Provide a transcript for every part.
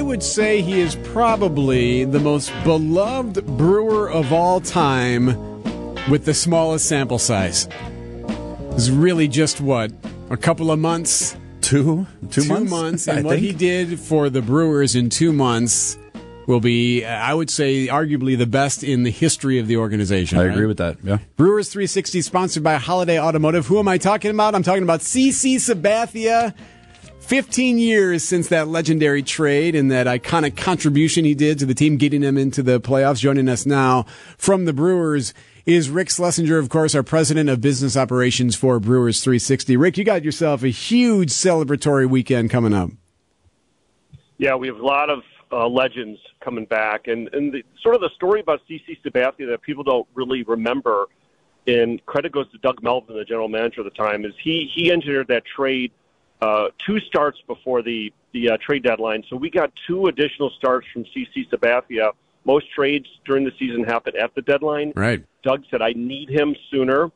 I would say he is probably the most beloved brewer of all time with the smallest sample size. It's really just what? A couple of months? Two, two, two months. And I what think. he did for the Brewers in two months will be, uh, I would say, arguably the best in the history of the organization. I right? agree with that. Yeah. Brewers 360 sponsored by Holiday Automotive. Who am I talking about? I'm talking about CC Sabathia. 15 years since that legendary trade and that iconic contribution he did to the team, getting them into the playoffs. Joining us now from the Brewers is Rick Schlesinger, of course, our president of business operations for Brewers 360. Rick, you got yourself a huge celebratory weekend coming up. Yeah, we have a lot of uh, legends coming back, and and the, sort of the story about CC Sabathia that people don't really remember. And credit goes to Doug Melvin, the general manager at the time, is he he engineered that trade uh, two starts before the the uh, trade deadline. So we got two additional starts from CC Sabathia. Most trades during the season happen at the deadline. Right. Doug said, "I need him sooner."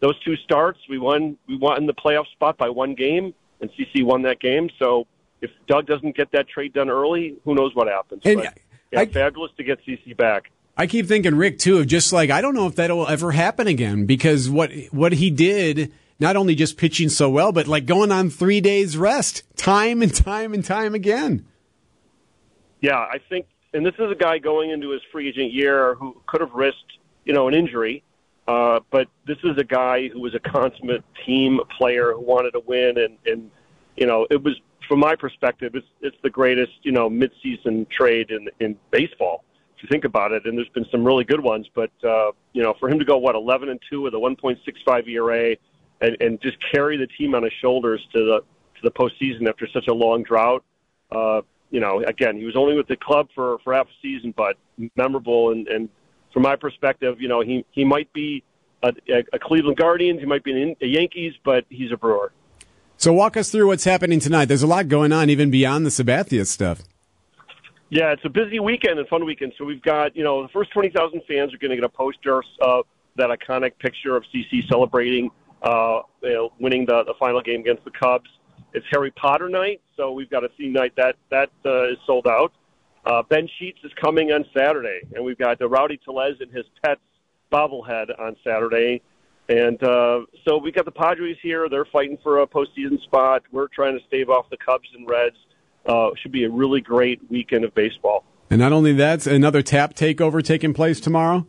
Those two starts, we won. We won the playoff spot by one game, and CC won that game. So if Doug doesn't get that trade done early, who knows what happens? And but, yeah, I- fabulous to get CC back. I keep thinking Rick too of just like I don't know if that'll ever happen again because what what he did not only just pitching so well but like going on 3 days rest time and time and time again. Yeah, I think, and this is a guy going into his free agent year who could have risked, you know, an injury. Uh, but this is a guy who was a consummate team player who wanted to win, and and you know, it was from my perspective, it's it's the greatest, you know, midseason trade in in baseball. If you think about it, and there's been some really good ones, but uh, you know, for him to go what 11 and two with a 1.65 ERA, and and just carry the team on his shoulders to the to the postseason after such a long drought. Uh, you know, again, he was only with the club for for half a season, but memorable. And, and from my perspective, you know, he he might be a, a Cleveland Guardians, he might be a Yankees, but he's a Brewer. So walk us through what's happening tonight. There's a lot going on even beyond the Sabathia stuff. Yeah, it's a busy weekend and fun weekend. So we've got, you know, the first 20,000 fans are going to get a poster of that iconic picture of CC celebrating uh, you know, winning the, the final game against the Cubs. It's Harry Potter night, so we've got a theme night that that uh, is sold out. Uh, ben Sheets is coming on Saturday, and we've got the Rowdy Tellez and his pets bobblehead on Saturday. And uh, so we got the Padres here. They're fighting for a postseason spot. We're trying to stave off the Cubs and Reds. Uh, should be a really great weekend of baseball. And not only that, another tap takeover taking place tomorrow.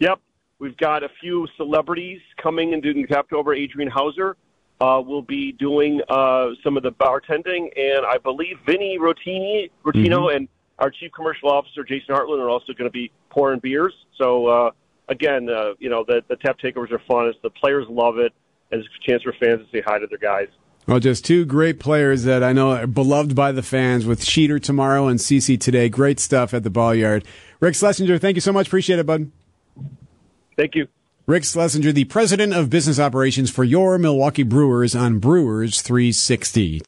Yep, we've got a few celebrities coming and doing the tap over. Adrian Houser uh, will be doing uh, some of the bartending, and I believe Vinny Rotini, Rottino and our chief commercial officer Jason Hartlund are also going to be pouring beers. So uh, again, uh, you know the, the tap takeovers are fun. It's, the players love it, and it's a chance for fans to say hi to their guys. Well, just two great players that I know are beloved by the fans with Sheeter tomorrow and CC today. Great stuff at the ball yard. Rick Schlesinger, thank you so much. Appreciate it, bud. Thank you. Rick Schlesinger, the president of business operations for your Milwaukee Brewers on Brewers 360.